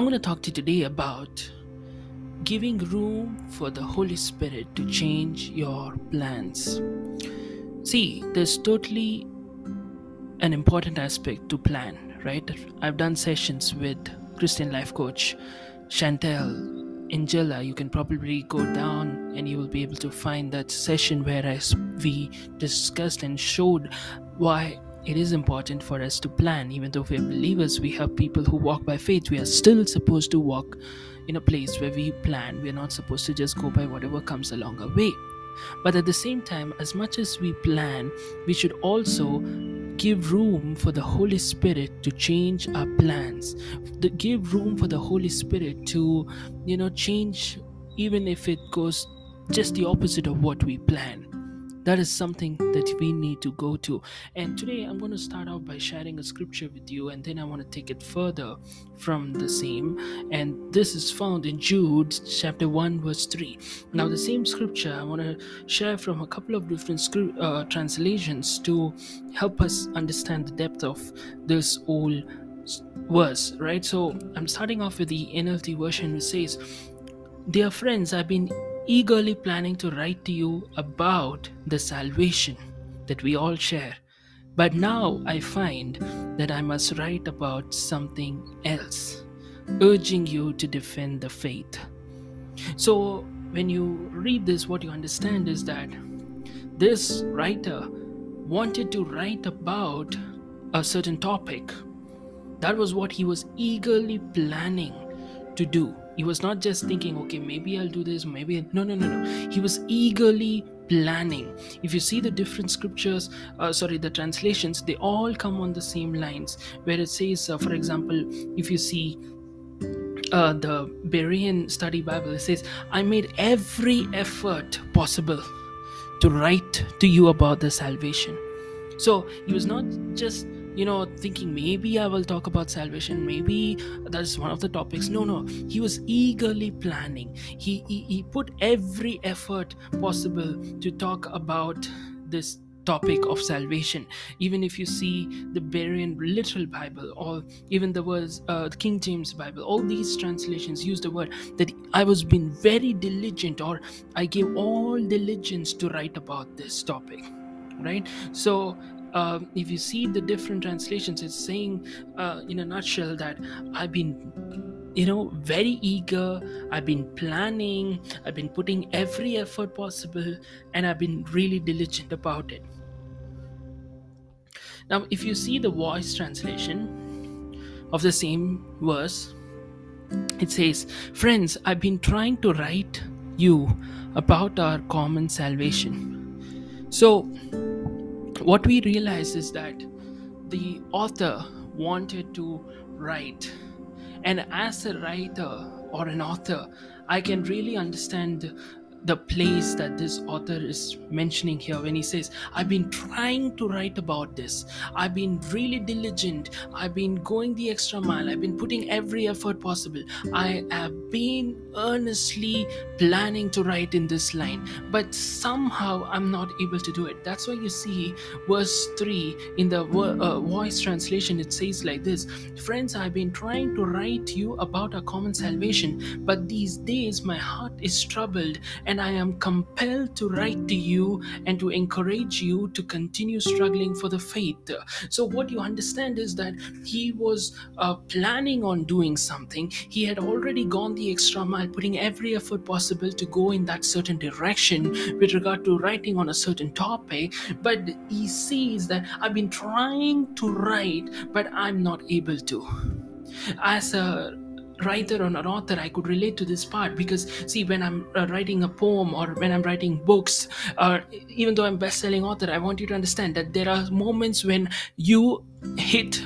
I'm going to talk to you today about giving room for the Holy Spirit to change your plans. See, there's totally an important aspect to plan, right? I've done sessions with Christian life coach Chantel Angela. You can probably go down and you will be able to find that session where I, we discussed and showed why it is important for us to plan. Even though we're believers, we have people who walk by faith. We are still supposed to walk in a place where we plan. We're not supposed to just go by whatever comes along our way. But at the same time, as much as we plan, we should also give room for the Holy Spirit to change our plans. Give room for the Holy Spirit to, you know, change even if it goes just the opposite of what we plan that is something that we need to go to. And today i'm going to start out by sharing a scripture with you and then i want to take it further from the same. And this is found in jude chapter 1 verse 3 now the same scripture i want to share from a couple of different uh, translations to help us understand the depth of this whole verse right? So i'm starting off with the nlt version which says dear friends i've been eagerly planning to write to you about the salvation that we all share. But now I find that I must write about something else, urging you to defend the faith. So, when you read this, what you understand is that this writer wanted to write about a certain topic. That was what he was eagerly planning to do he was not just thinking okay maybe i'll do this maybe no no no no. He was eagerly planning. If you see the different scriptures uh, sorry the translations they all come on the same lines. Where it says uh, for example if you see uh, the Berean Study Bible, it says, I made every effort possible to write to you about the salvation. So he was not just you know thinking maybe i will talk about salvation maybe that's one of the topics. No no. He was eagerly planning. He he, he put every effort possible to talk about this topic of salvation. Even if you see the Berean literal bible or even the words uh, the king james bible all these translations use the word that i was being very diligent or i gave all diligence to write about this topic right? So uh, if you see the different translations, it's saying uh, in a nutshell that I've been you know very eager i've been planning i've been putting every effort possible and i've been really diligent about it. Now if you see the voice translation of the same verse it says friends i've been trying to write you about our common salvation. So what we realize is that the author wanted to write. And as a writer or an author i can really understand the place that this author is mentioning here when he says, I've been trying to write about this. I've been really diligent. I've been going the extra mile. I've been putting every effort possible. I have been earnestly planning to write in this line, but somehow I'm not able to do it. That's why you see verse 3 in the uh, voice translation, it says like this Friends, I've been trying to write you about a common salvation, but these days my heart is troubled and I am compelled to write to you and to encourage you to continue struggling for the faith. So, what you understand is that he was uh, planning on doing something, he had already gone the extra mile, putting every effort possible to go in that certain direction with regard to writing on a certain topic. But he sees that I've been trying to write, but I'm not able to. As a writer or an author i could relate to this part because see when i'm uh, writing a poem or when i'm writing books or even though i'm best-selling author i want you to understand that there are moments when you hit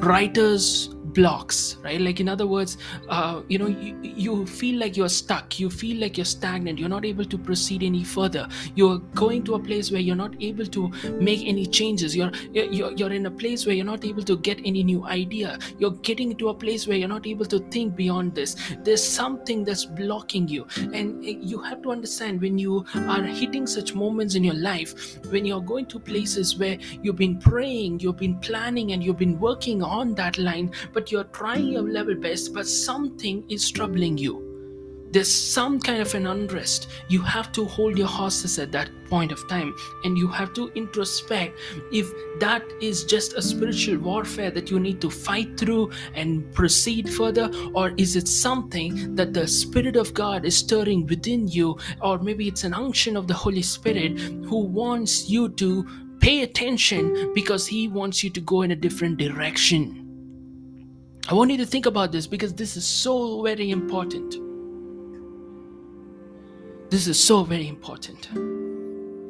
writer's blocks right? Like in other words uh, you know you, you feel like you're stuck. You feel like you're stagnant. You're not able to proceed any further. You're going to a place where you're not able to make any changes. You're you're, you're in a place where you're not able to get any new idea. You're getting to a place where you're not able to think beyond this. There's something that's blocking you. And eh, you have to understand when you are hitting such moments in your life when you're going to places where you've been praying you've been planning and you've been working on that line but you're trying your level best, but something is troubling you. There's some kind of an unrest. You have to hold your horses at that point of time and you have to introspect if that is just a spiritual warfare that you need to fight through and proceed further, or is it something that the Spirit of God is stirring within you, or maybe it's an unction of the Holy Spirit who wants you to pay attention because He wants you to go in a different direction. I want you to think about this because this is so very important. This is so very important.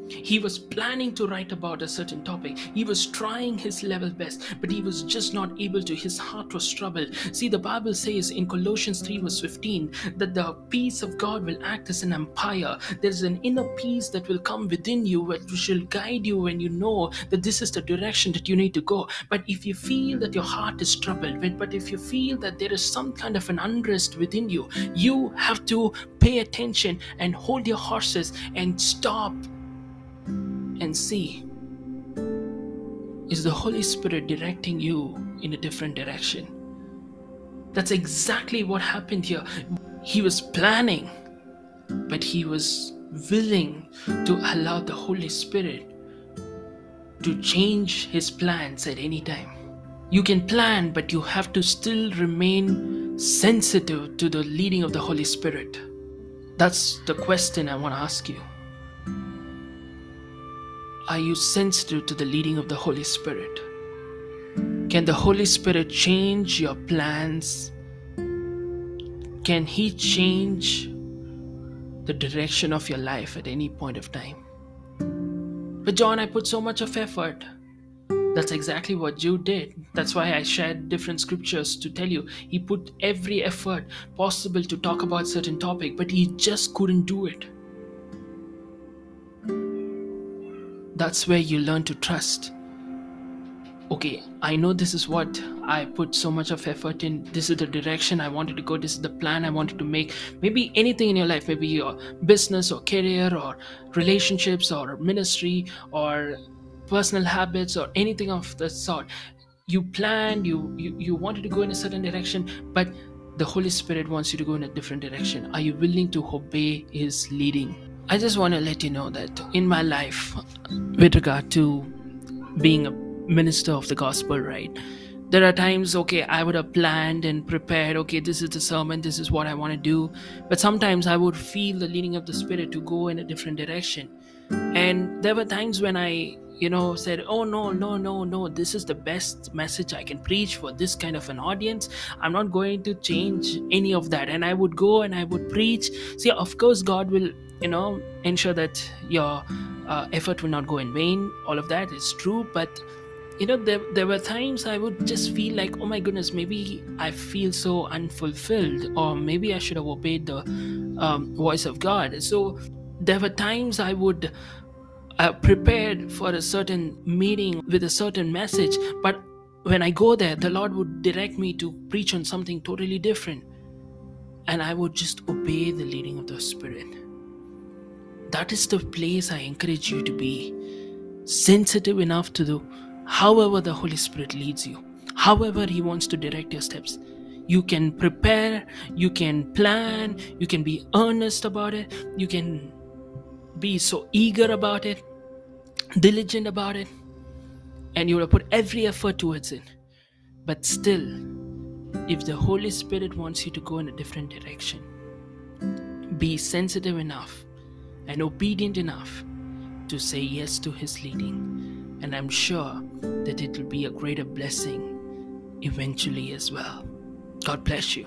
He was planning to write about a certain topic. He was trying his level best, but he was just not able to. His heart was troubled. See, the Bible says in Colossians 3, verse 15, that the peace of God will act as an empire. There's an inner peace that will come within you, which will guide you when you know that this is the direction that you need to go. But if you feel that your heart is troubled, but if you feel that there is some kind of an unrest within you, you have to pay attention and hold your horses and stop and see is the Holy Spirit directing you in a different direction? That's exactly what happened here. He was planning, but he was willing to allow the Holy Spirit to change his plans at any time. You can plan, but you have to still remain sensitive to the leading of the Holy Spirit. That's the question I want to ask you. Are you sensitive to the leading of the Holy Spirit? Can the Holy Spirit change your plans? Can He change the direction of your life at any point of time? But, John, I put so much of effort. That's exactly what Jude did. That's why I shared different scriptures to tell you. He put every effort possible to talk about certain topic, but he just couldn't do it. That's where you learn to trust. Okay i know this is what i put so much of effort in. This is the direction i wanted to go. This is the plan i wanted to make. Maybe anything in your life maybe your business or career or relationships or ministry or personal habits or anything of the sort. You planned you, you you wanted to go in a certain direction but the holy spirit wants you to go in a different direction. Are you willing to obey his leading I just want to let you know that in my life, with regard to being a minister of the gospel, right? There are times, okay, I would have planned and prepared, okay, this is the sermon, this is what I want to do. But sometimes I would feel the leading of the Spirit to go in a different direction. And there were times when I, you know, said, oh, no, no, no, no, this is the best message I can preach for this kind of an audience. I'm not going to change any of that. And I would go and I would preach. See, of course, God will you know ensure that your uh, effort will not go in vain. All of that is true but you know there, there were times i would just feel like oh my goodness maybe i feel so unfulfilled or maybe i should have obeyed the um, voice of god. So there were times i would uh, prepared for a certain meeting with a certain message but when i go there the lord would direct me to preach on something totally different and i would just obey the leading of the spirit that is the place I encourage you to be sensitive enough to do however the Holy Spirit leads you, however He wants to direct your steps. you can prepare, you can plan, you can be earnest about it, you can be so eager about it, diligent about it, and you will put every effort towards it. But still, if the Holy Spirit wants you to go in a different direction, be sensitive enough and obedient enough to say yes to His leading. And I'm sure that it will be a greater blessing eventually as well. God bless you.